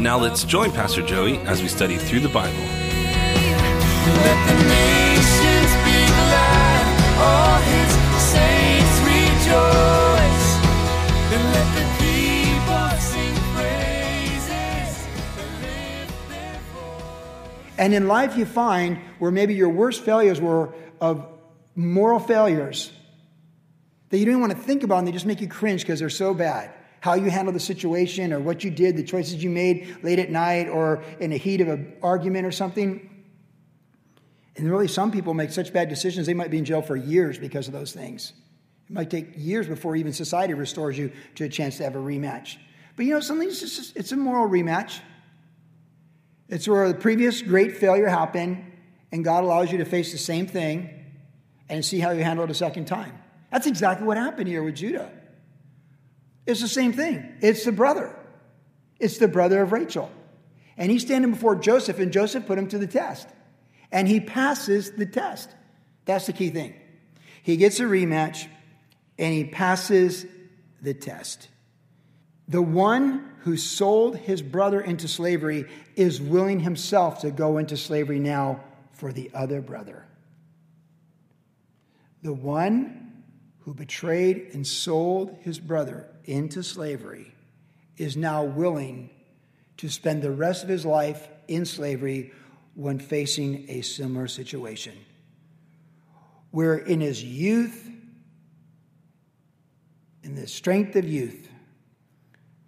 Now let's join Pastor Joey as we study through the Bible. Let the nations be glad, all his saints rejoice, and let the people sing praises and lift their voice. And in life, you find where maybe your worst failures were of moral failures that you don't even want to think about and they just make you cringe because they're so bad. How you handled the situation or what you did, the choices you made late at night or in the heat of an argument or something. And really, some people make such bad decisions, they might be in jail for years because of those things. It might take years before even society restores you to a chance to have a rematch. But you know, something it's just it's a moral rematch. It's where the previous great failure happened, and God allows you to face the same thing and see how you handle it a second time. That's exactly what happened here with Judah. It's the same thing. It's the brother. It's the brother of Rachel. And he's standing before Joseph, and Joseph put him to the test. And he passes the test. That's the key thing. He gets a rematch, and he passes the test. The one who sold his brother into slavery is willing himself to go into slavery now for the other brother. The one who betrayed and sold his brother into slavery is now willing to spend the rest of his life in slavery when facing a similar situation. Where in his youth, in the strength of youth,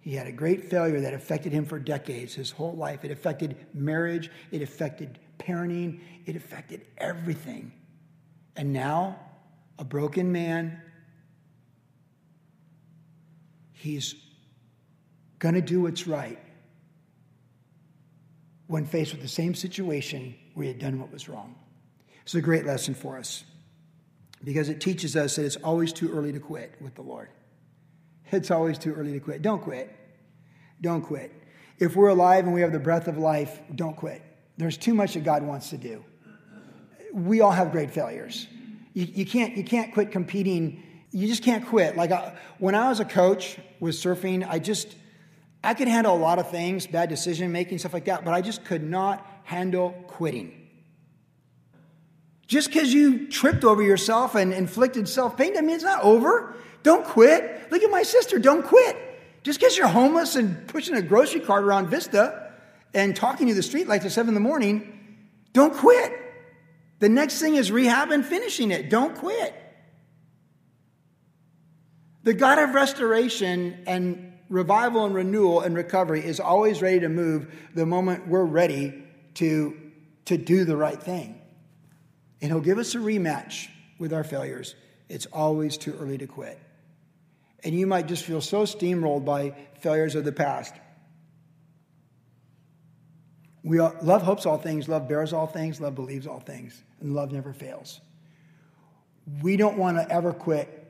he had a great failure that affected him for decades, his whole life. It affected marriage, it affected parenting, it affected everything. And now, a broken man, he's going to do what's right when faced with the same situation where he had done what was wrong. It's a great lesson for us because it teaches us that it's always too early to quit with the Lord. It's always too early to quit. Don't quit. Don't quit. If we're alive and we have the breath of life, don't quit. There's too much that God wants to do. We all have great failures. You, you can't, you can't quit competing. You just can't quit. Like I, when I was a coach with surfing, I just, I could handle a lot of things, bad decision making, stuff like that, but I just could not handle quitting. Just because you tripped over yourself and inflicted self pain, I mean, it's not over. Don't quit. Look at my sister. Don't quit. Just because you're homeless and pushing a grocery cart around Vista and talking to the street lights at 7 in the morning, don't quit. The next thing is rehab and finishing it. Don't quit. The God of restoration and revival and renewal and recovery is always ready to move the moment we're ready to, to do the right thing. And He'll give us a rematch with our failures. It's always too early to quit. And you might just feel so steamrolled by failures of the past. We all, love hopes all things, love bears all things, love believes all things, and love never fails. We don't want to ever quit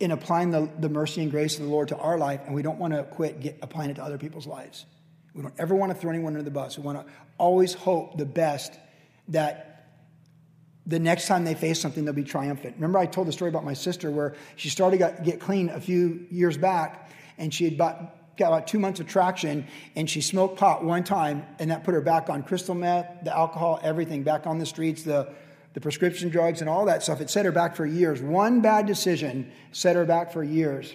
in applying the, the mercy and grace of the Lord to our life, and we don't want to quit get, applying it to other people's lives. We don't ever want to throw anyone under the bus. We want to always hope the best that the next time they face something, they'll be triumphant. Remember, I told the story about my sister where she started to get clean a few years back, and she had bought, got about two months of traction, and she smoked pot one time, and that put her back on crystal meth, the alcohol, everything, back on the streets, the, the prescription drugs, and all that stuff. It set her back for years. One bad decision set her back for years.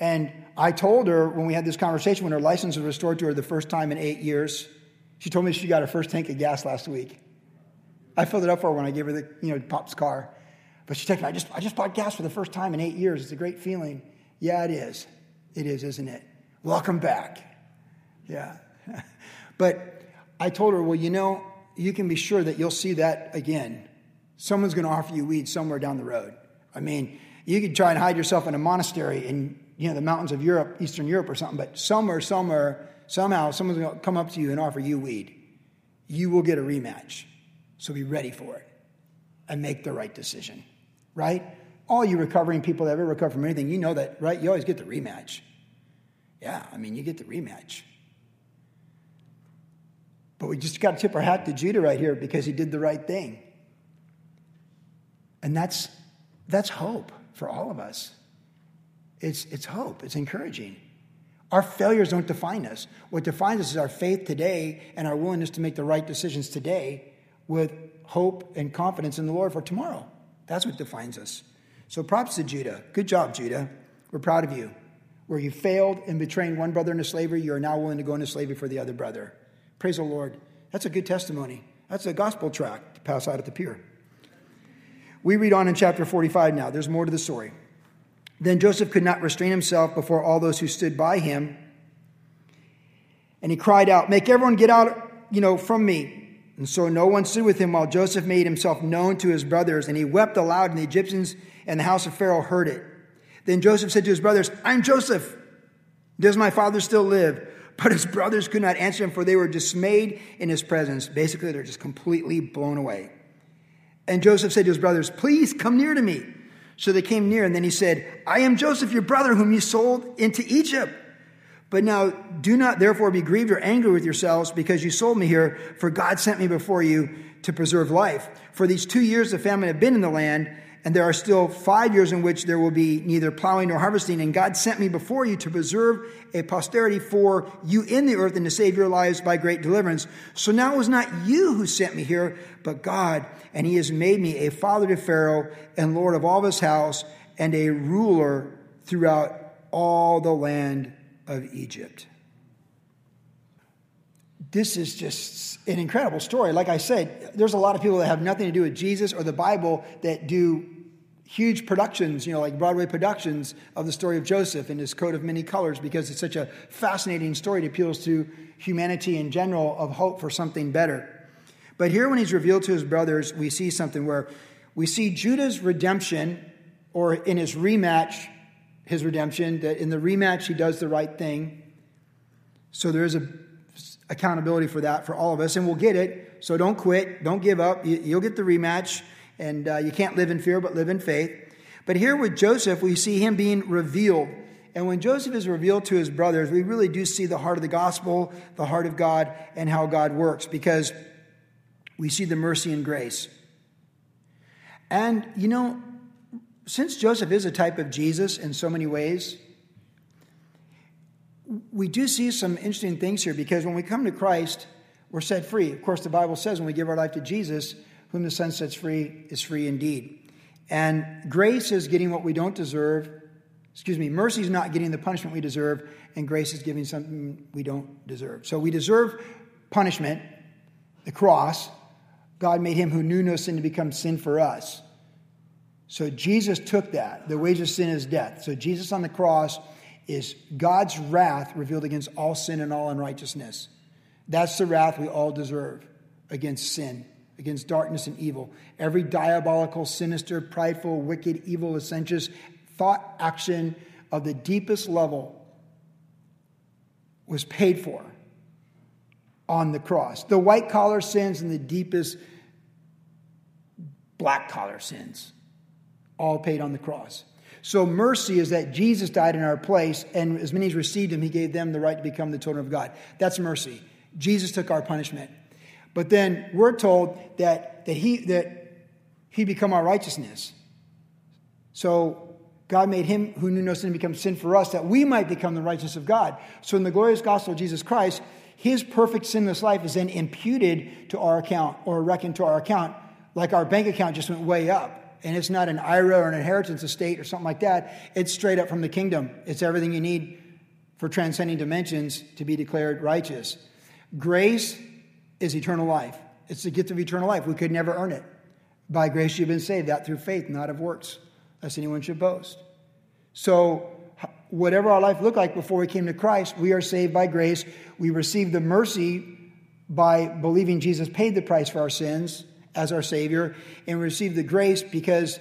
And I told her when we had this conversation, when her license was restored to her the first time in eight years, she told me she got her first tank of gas last week. I filled it up for her when I gave her the, you know, Pop's car. But she texted me, I just, I just bought gas for the first time in eight years. It's a great feeling. Yeah, it is. It is, isn't it? Welcome back. Yeah. but I told her, well, you know, you can be sure that you'll see that again. Someone's going to offer you weed somewhere down the road. I mean, you could try and hide yourself in a monastery in you know, the mountains of Europe, Eastern Europe or something, but somewhere, somewhere, somehow, someone's going to come up to you and offer you weed. You will get a rematch. So be ready for it and make the right decision, right? All you recovering people that ever recover from anything, you know that, right? You always get the rematch. Yeah, I mean, you get the rematch. But we just got to tip our hat to Judah right here because he did the right thing. And that's, that's hope for all of us. It's, it's hope, it's encouraging. Our failures don't define us. What defines us is our faith today and our willingness to make the right decisions today with hope and confidence in the Lord for tomorrow. That's what defines us. So props to Judah. Good job, Judah. We're proud of you. Where you failed in betraying one brother into slavery, you are now willing to go into slavery for the other brother. Praise the Lord. That's a good testimony. That's a gospel track to pass out at the pier. We read on in chapter 45 now. There's more to the story. Then Joseph could not restrain himself before all those who stood by him. And he cried out, Make everyone get out, you know, from me. And so no one stood with him while Joseph made himself known to his brothers. And he wept aloud, and the Egyptians and the house of Pharaoh heard it. Then Joseph said to his brothers, I'm Joseph. Does my father still live? But his brothers could not answer him, for they were dismayed in his presence. Basically, they're just completely blown away. And Joseph said to his brothers, Please come near to me. So they came near, and then he said, I am Joseph, your brother, whom you sold into Egypt. But now do not therefore be grieved or angry with yourselves because you sold me here, for God sent me before you to preserve life. For these two years the famine have been in the land, and there are still five years in which there will be neither plowing nor harvesting. And God sent me before you to preserve a posterity for you in the earth and to save your lives by great deliverance. So now it was not you who sent me here, but God. And he has made me a father to Pharaoh and Lord of all his house and a ruler throughout all the land of Egypt. This is just an incredible story. Like I said, there's a lot of people that have nothing to do with Jesus or the Bible that do huge productions, you know, like Broadway productions of the story of Joseph and his coat of many colors because it's such a fascinating story. It appeals to humanity in general of hope for something better. But here, when he's revealed to his brothers, we see something where we see Judah's redemption, or in his rematch, his redemption, that in the rematch he does the right thing. So there is a accountability for that for all of us, and we'll get it. So don't quit, don't give up. You'll get the rematch, and uh, you can't live in fear, but live in faith. But here with Joseph, we see him being revealed. And when Joseph is revealed to his brothers, we really do see the heart of the gospel, the heart of God, and how God works, because we see the mercy and grace. And, you know, since Joseph is a type of Jesus in so many ways, we do see some interesting things here because when we come to Christ, we're set free. Of course, the Bible says when we give our life to Jesus, whom the Son sets free is free indeed. And grace is getting what we don't deserve. Excuse me, mercy is not getting the punishment we deserve, and grace is giving something we don't deserve. So we deserve punishment, the cross. God made him who knew no sin to become sin for us. So Jesus took that. The wage of sin is death. So Jesus on the cross is God's wrath revealed against all sin and all unrighteousness. That's the wrath we all deserve against sin, against darkness and evil. Every diabolical, sinister, prideful, wicked, evil, licentious thought action of the deepest level was paid for on the cross. The white collar sins and the deepest black collar sins, all paid on the cross. So mercy is that Jesus died in our place, and as many as received him, he gave them the right to become the children of God. That's mercy. Jesus took our punishment. But then we're told that, that he that he become our righteousness. So God made him who knew no sin become sin for us, that we might become the righteousness of God. So in the glorious gospel of Jesus Christ, his perfect sinless life is then imputed to our account or reckoned to our account, like our bank account just went way up and it's not an IRA or an inheritance estate or something like that. It's straight up from the kingdom. It's everything you need for transcending dimensions to be declared righteous. Grace is eternal life. It's the gift of eternal life. We could never earn it. By grace you've been saved, that through faith, not of works, lest anyone should boast. So, whatever our life looked like before we came to Christ, we are saved by grace. We receive the mercy by believing Jesus paid the price for our sins as our Savior and we receive the grace because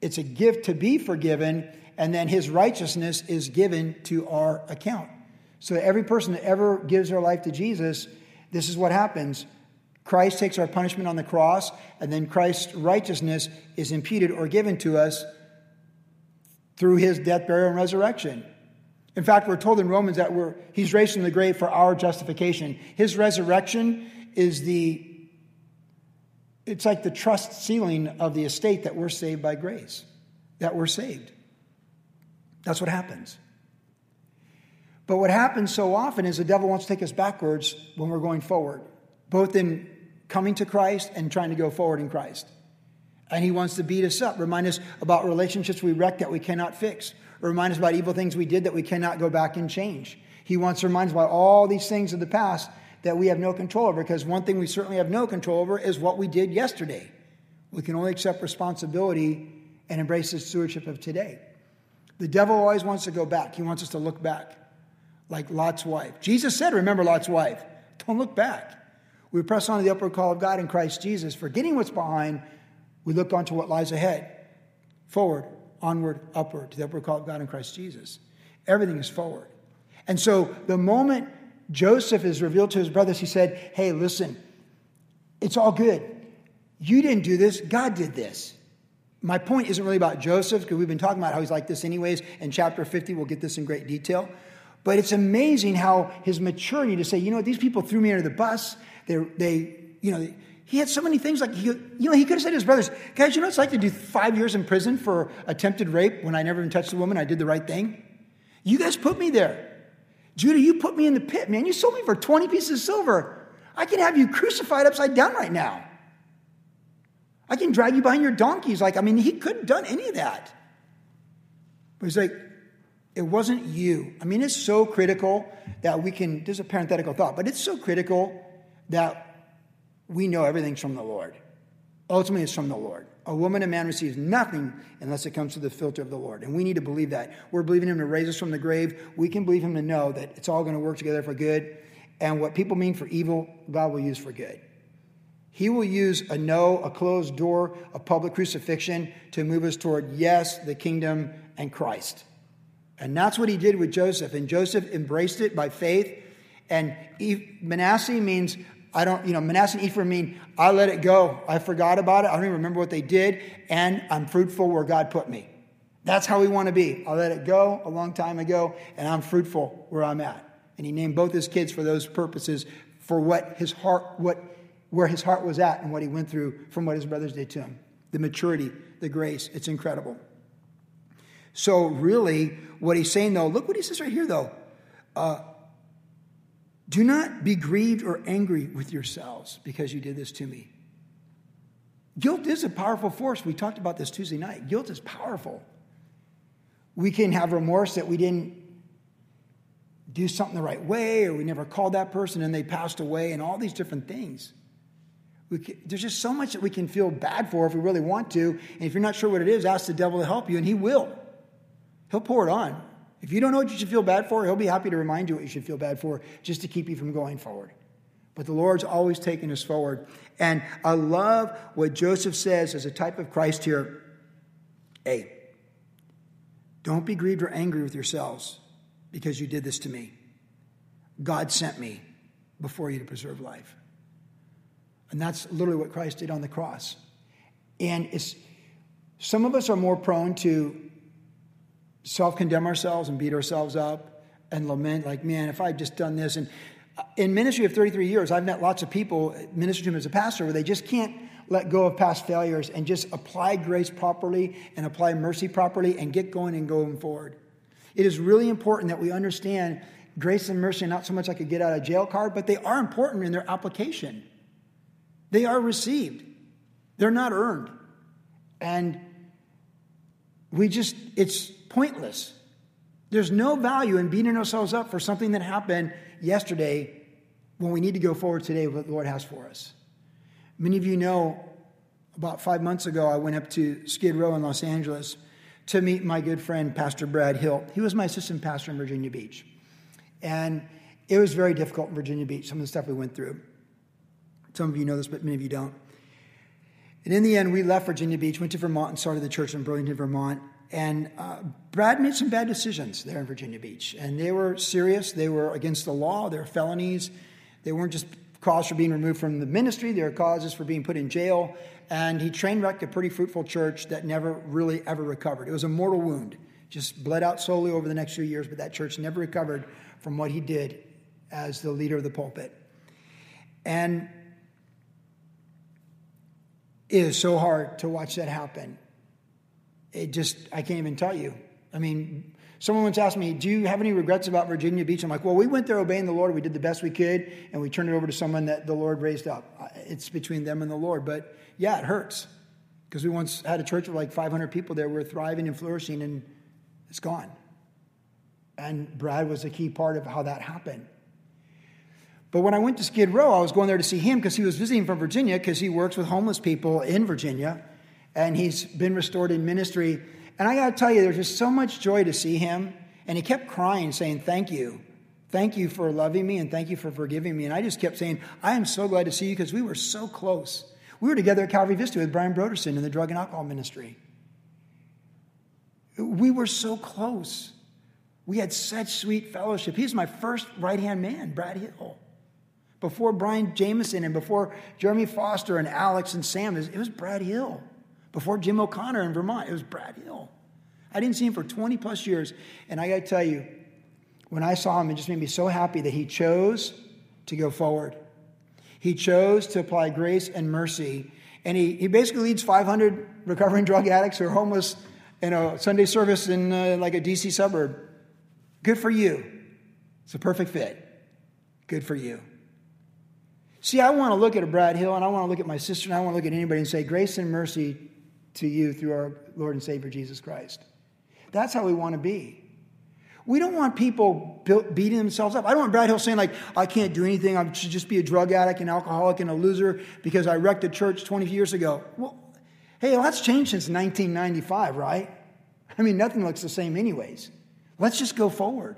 it's a gift to be forgiven and then his righteousness is given to our account. So every person that ever gives their life to Jesus, this is what happens. Christ takes our punishment on the cross, and then Christ's righteousness is imputed or given to us through his death, burial, and resurrection. In fact, we're told in Romans that we're, he's raised from the grave for our justification. His resurrection is the, it's like the trust ceiling of the estate that we're saved by grace, that we're saved. That's what happens. But what happens so often is the devil wants to take us backwards when we're going forward, both in coming to Christ and trying to go forward in Christ. And he wants to beat us up, remind us about relationships we wrecked that we cannot fix, remind us about evil things we did that we cannot go back and change. He wants to remind us about all these things of the past that we have no control over, because one thing we certainly have no control over is what we did yesterday. We can only accept responsibility and embrace the stewardship of today. The devil always wants to go back. He wants us to look back, like Lot's wife. Jesus said, Remember Lot's wife. Don't look back. We press on to the upward call of God in Christ Jesus, forgetting what's behind. We look onto what lies ahead. Forward, onward, upward, to the upward call of God in Christ Jesus. Everything is forward. And so the moment Joseph is revealed to his brothers, he said, Hey, listen, it's all good. You didn't do this, God did this. My point isn't really about Joseph, because we've been talking about how he's like this anyways. In chapter 50, we'll get this in great detail. But it's amazing how his maturity to say, you know what, these people threw me under the bus. They, they you know, he had so many things like, he, you know, he could have said to his brothers, guys, you know what it's like to do five years in prison for attempted rape when I never even touched a woman, I did the right thing? You guys put me there. Judah, you put me in the pit, man. You sold me for 20 pieces of silver. I can have you crucified upside down right now. I can drag you behind your donkeys. Like, I mean, he couldn't have done any of that. But he's like, it wasn't you. I mean, it's so critical that we can, there's a parenthetical thought, but it's so critical that we know everything's from the Lord. Ultimately, it's from the Lord. A woman and man receives nothing unless it comes through the filter of the Lord. And we need to believe that. We're believing Him to raise us from the grave. We can believe Him to know that it's all going to work together for good. And what people mean for evil, God will use for good. He will use a no, a closed door, a public crucifixion to move us toward, yes, the kingdom and Christ. And that's what he did with Joseph. And Joseph embraced it by faith. And Manasseh means, I don't, you know, Manasseh and Ephraim mean, I let it go. I forgot about it. I don't even remember what they did. And I'm fruitful where God put me. That's how we want to be. I let it go a long time ago, and I'm fruitful where I'm at. And he named both his kids for those purposes, for what his heart, what, where his heart was at and what he went through from what his brothers did to him. The maturity, the grace, it's incredible. So, really, what he's saying, though, look what he says right here, though. Uh, do not be grieved or angry with yourselves because you did this to me. Guilt is a powerful force. We talked about this Tuesday night. Guilt is powerful. We can have remorse that we didn't do something the right way or we never called that person and they passed away and all these different things. Can, there's just so much that we can feel bad for if we really want to. And if you're not sure what it is, ask the devil to help you and he will. He'll pour it on. If you don't know what you should feel bad for, he'll be happy to remind you what you should feel bad for just to keep you from going forward. But the Lord's always taking us forward. And I love what Joseph says as a type of Christ here. A, don't be grieved or angry with yourselves because you did this to me. God sent me before you to preserve life. And that's literally what Christ did on the cross. And it's, some of us are more prone to self condemn ourselves and beat ourselves up and lament, like, man, if I'd just done this. And uh, in ministry of 33 years, I've met lots of people, minister to them as a pastor, where they just can't let go of past failures and just apply grace properly and apply mercy properly and get going and going forward. It is really important that we understand grace and mercy are not so much like a get out of jail card, but they are important in their application. They are received, they're not earned. And we just, it's pointless. There's no value in beating ourselves up for something that happened yesterday when we need to go forward today with what the Lord has for us. Many of you know about five months ago, I went up to Skid Row in Los Angeles to meet my good friend, Pastor Brad Hill. He was my assistant pastor in Virginia Beach. And it was very difficult in Virginia Beach, some of the stuff we went through. Some of you know this, but many of you don't. And in the end, we left Virginia Beach, went to Vermont, and started the church in Burlington, Vermont. And uh, Brad made some bad decisions there in Virginia Beach. And they were serious. They were against the law. They were felonies. They weren't just cause for being removed from the ministry, they were causes for being put in jail. And he train wrecked a pretty fruitful church that never really ever recovered. It was a mortal wound, just bled out slowly over the next few years, but that church never recovered from what he did as the leader of the pulpit. And it is so hard to watch that happen. It just, I can't even tell you. I mean, someone once asked me, Do you have any regrets about Virginia Beach? I'm like, Well, we went there obeying the Lord. We did the best we could, and we turned it over to someone that the Lord raised up. It's between them and the Lord. But yeah, it hurts because we once had a church of like 500 people there. We're thriving and flourishing, and it's gone. And Brad was a key part of how that happened. But when I went to Skid Row, I was going there to see him because he was visiting from Virginia because he works with homeless people in Virginia and he's been restored in ministry. And I got to tell you, there's just so much joy to see him. And he kept crying, saying, Thank you. Thank you for loving me and thank you for forgiving me. And I just kept saying, I am so glad to see you because we were so close. We were together at Calvary Vista with Brian Brodersen in the drug and alcohol ministry. We were so close. We had such sweet fellowship. He's my first right hand man, Brad Hill. Before Brian Jameson and before Jeremy Foster and Alex and Sam, it was Brad Hill. Before Jim O'Connor in Vermont, it was Brad Hill. I didn't see him for 20 plus years. And I got to tell you, when I saw him, it just made me so happy that he chose to go forward. He chose to apply grace and mercy. And he, he basically leads 500 recovering drug addicts who are homeless in a Sunday service in uh, like a DC suburb. Good for you. It's a perfect fit. Good for you. See, I want to look at a Brad Hill and I want to look at my sister and I want to look at anybody and say, Grace and mercy to you through our Lord and Savior Jesus Christ. That's how we want to be. We don't want people beating themselves up. I don't want Brad Hill saying, like, I can't do anything. I should just be a drug addict, an alcoholic, and a loser because I wrecked a church 20 years ago. Well, hey, that's changed since 1995, right? I mean, nothing looks the same, anyways. Let's just go forward.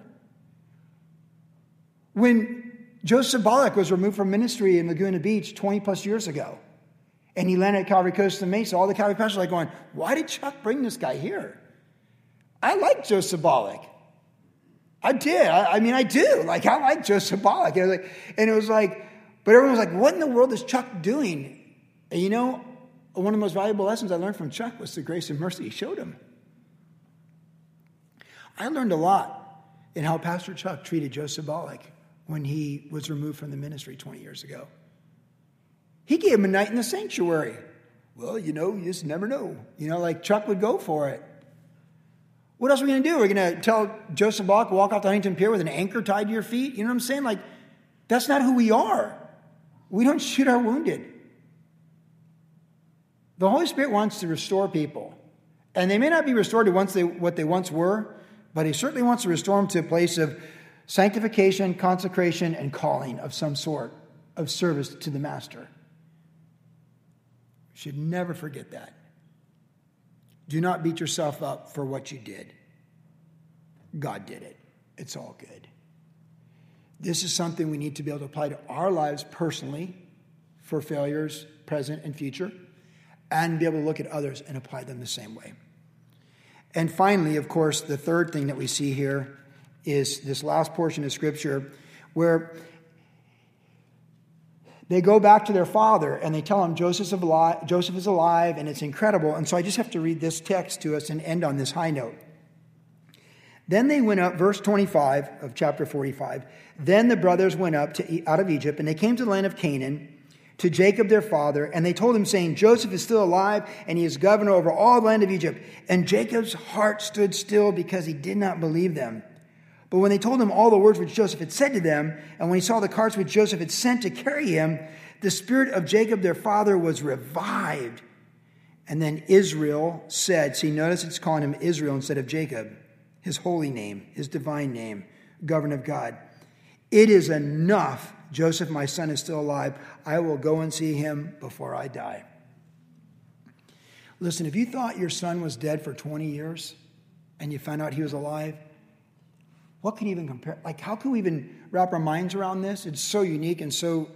When Joseph Bollock was removed from ministry in Laguna Beach 20 plus years ago, and he landed at Calvary Costa Mesa. All the Calvary pastors are like going, why did Chuck bring this guy here? I like Joseph Bollock. I did. I, I, mean, I do. Like, I like Joseph Bollock. And, like, and it was like, but everyone was like, what in the world is Chuck doing? And you know, one of the most valuable lessons I learned from Chuck was the grace and mercy he showed him. I learned a lot in how Pastor Chuck treated Joseph Bollock when he was removed from the ministry 20 years ago. He gave him a night in the sanctuary. Well, you know, you just never know. You know, like Chuck would go for it. What else are we going to do? We're going to tell Joseph Bach walk off the Huntington Pier with an anchor tied to your feet? You know what I'm saying? Like, that's not who we are. We don't shoot our wounded. The Holy Spirit wants to restore people. And they may not be restored to once they, what they once were, but He certainly wants to restore them to a place of sanctification, consecration, and calling of some sort of service to the Master should never forget that. Do not beat yourself up for what you did. God did it. It's all good. This is something we need to be able to apply to our lives personally for failures, present and future, and be able to look at others and apply them the same way. And finally, of course, the third thing that we see here is this last portion of Scripture where they go back to their father and they tell him Joseph is, alive, and it's incredible. And so I just have to read this text to us and end on this high note. Then they went up, verse 25 of chapter 45. Then the brothers went up to, out of Egypt, and they came to the land of Canaan to Jacob their father, and they told him, saying, Joseph is still alive, and he is governor over all the land of Egypt. And Jacob's heart stood still because he did not believe them. But when they told him all the words which Joseph had said to them, and when he saw the carts which Joseph had sent to carry him, the spirit of Jacob their father was revived. And then Israel said, see, notice it's calling him Israel instead of Jacob, his holy name, his divine name, governor of God. It is enough. Joseph, my son, is still alive. I will go and see him before I die. Listen, if you thought your son was dead for 20 years and you found out he was alive, what can even compare? Like, how can we even wrap our minds around this? It's so unique and so.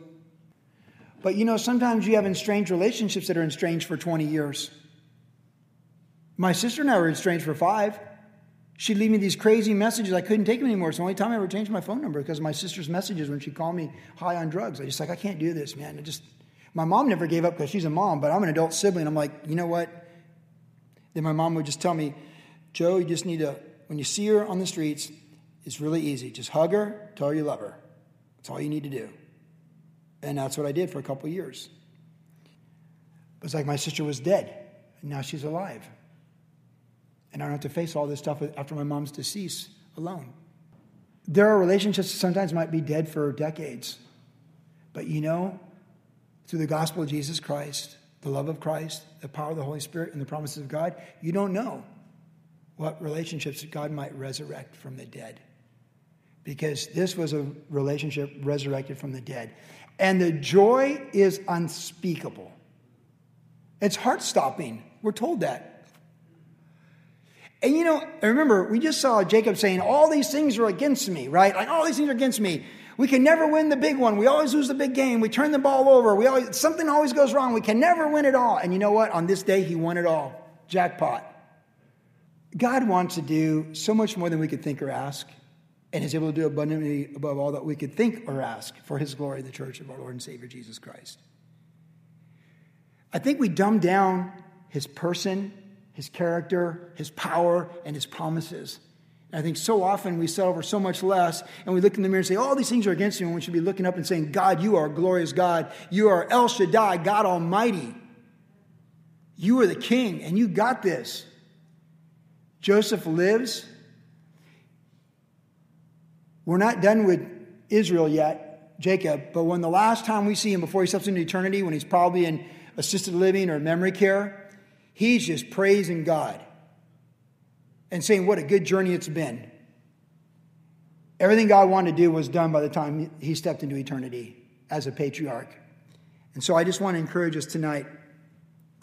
But you know, sometimes you have in strange relationships that are estranged for 20 years. My sister and I were estranged for five. She'd leave me these crazy messages. I couldn't take them anymore. It's the only time I ever changed my phone number because of my sister's messages when she called me high on drugs. I just like, I can't do this, man. It just my mom never gave up because she's a mom, but I'm an adult sibling. I'm like, you know what? Then my mom would just tell me, Joe, you just need to, when you see her on the streets, it's really easy. Just hug her, tell her you love her. That's all you need to do. And that's what I did for a couple years. It was like my sister was dead, and now she's alive. And I don't have to face all this stuff after my mom's decease alone. There are relationships that sometimes might be dead for decades. But you know, through the gospel of Jesus Christ, the love of Christ, the power of the Holy Spirit, and the promises of God, you don't know what relationships God might resurrect from the dead. Because this was a relationship resurrected from the dead. And the joy is unspeakable. It's heart stopping. We're told that. And you know, remember, we just saw Jacob saying, All these things are against me, right? Like, all these things are against me. We can never win the big one. We always lose the big game. We turn the ball over. We always, something always goes wrong. We can never win it all. And you know what? On this day, he won it all. Jackpot. God wants to do so much more than we could think or ask, and is able to do abundantly above all that we could think or ask for his glory, the church of our Lord and Savior Jesus Christ. I think we dumb down his person, his character, his power, and his promises. I think so often we settle for so much less and we look in the mirror and say, All these things are against you. And we should be looking up and saying, God, you are a glorious God. You are El Shaddai, God Almighty. You are the king and you got this. Joseph lives. We're not done with Israel yet, Jacob, but when the last time we see him before he steps into eternity, when he's probably in assisted living or memory care, he's just praising God and saying what a good journey it's been. Everything God wanted to do was done by the time he stepped into eternity as a patriarch. And so I just want to encourage us tonight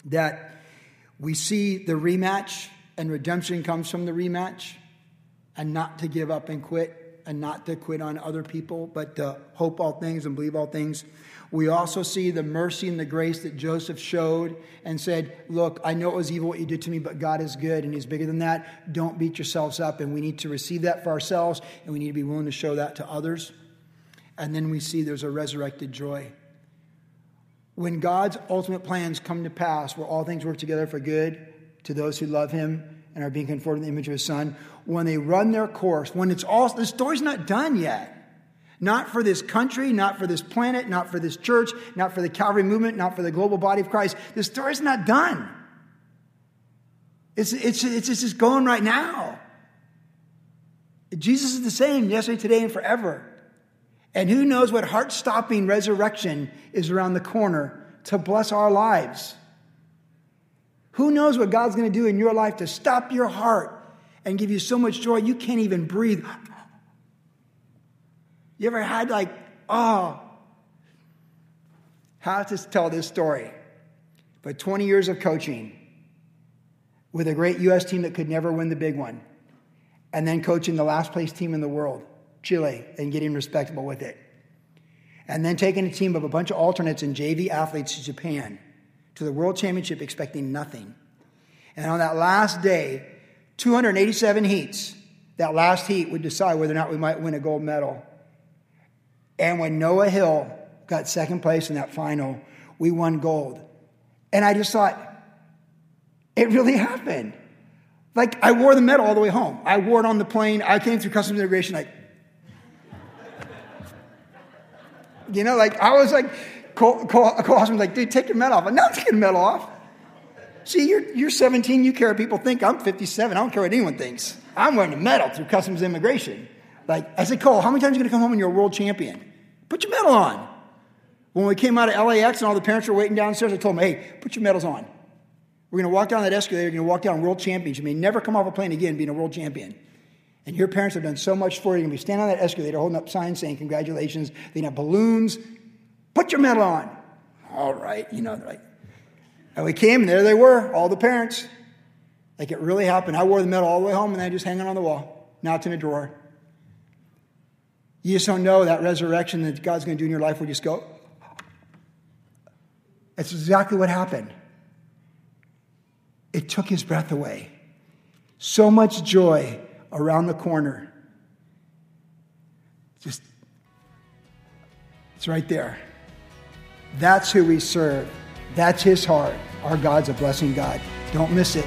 that we see the rematch and redemption comes from the rematch and not to give up and quit and not to quit on other people, but to hope all things and believe all things. We also see the mercy and the grace that Joseph showed and said, Look, I know it was evil what you did to me, but God is good and He's bigger than that. Don't beat yourselves up. And we need to receive that for ourselves and we need to be willing to show that to others. And then we see there's a resurrected joy. When God's ultimate plans come to pass, where all things work together for good to those who love Him and are being conformed to the image of His Son, when they run their course, when it's all, the story's not done yet. Not for this country, not for this planet, not for this church, not for the Calvary movement, not for the global body of Christ. The story's not done. It's, it's, it's, it's just going right now. Jesus is the same yesterday, today, and forever. And who knows what heart stopping resurrection is around the corner to bless our lives? Who knows what God's going to do in your life to stop your heart and give you so much joy you can't even breathe? You ever had like, oh, how to tell this story? But 20 years of coaching with a great U.S. team that could never win the big one, and then coaching the last place team in the world, Chile, and getting respectable with it. And then taking a team of a bunch of alternates and JV athletes to Japan to the World Championship expecting nothing. And on that last day, 287 heats, that last heat would decide whether or not we might win a gold medal. And when Noah Hill got second place in that final, we won gold. And I just thought, it really happened. Like, I wore the medal all the way home. I wore it on the plane. I came through customs immigration, like, you know, like, I was like, Cole, Cole, Cole was like, dude, take your medal off. I'm not taking medal off. See, you're, you're 17, you care what people think. I'm 57, I don't care what anyone thinks. I'm wearing a medal through customs immigration. Like, I said, Cole, how many times are you going to come home and you're a world champion? Put your medal on. When we came out of LAX and all the parents were waiting downstairs, I told them, hey, put your medals on. We're going to walk down that escalator. You're going to walk down world champions. You may never come off a plane again being a world champion. And your parents have done so much for you. You're going to be standing on that escalator holding up signs saying, congratulations. They're going to have balloons. Put your medal on. All right. You know, like, and we came, and there they were, all the parents. Like it really happened. I wore the medal all the way home, and I just hanging on the wall. Now it's in a drawer. You just don't know that resurrection that God's going to do in your life will just go. That's exactly what happened. It, it took his breath away. So much joy around the corner. Just, it's right there. That's who we serve. That's his heart. Our God's a blessing God. Don't miss it.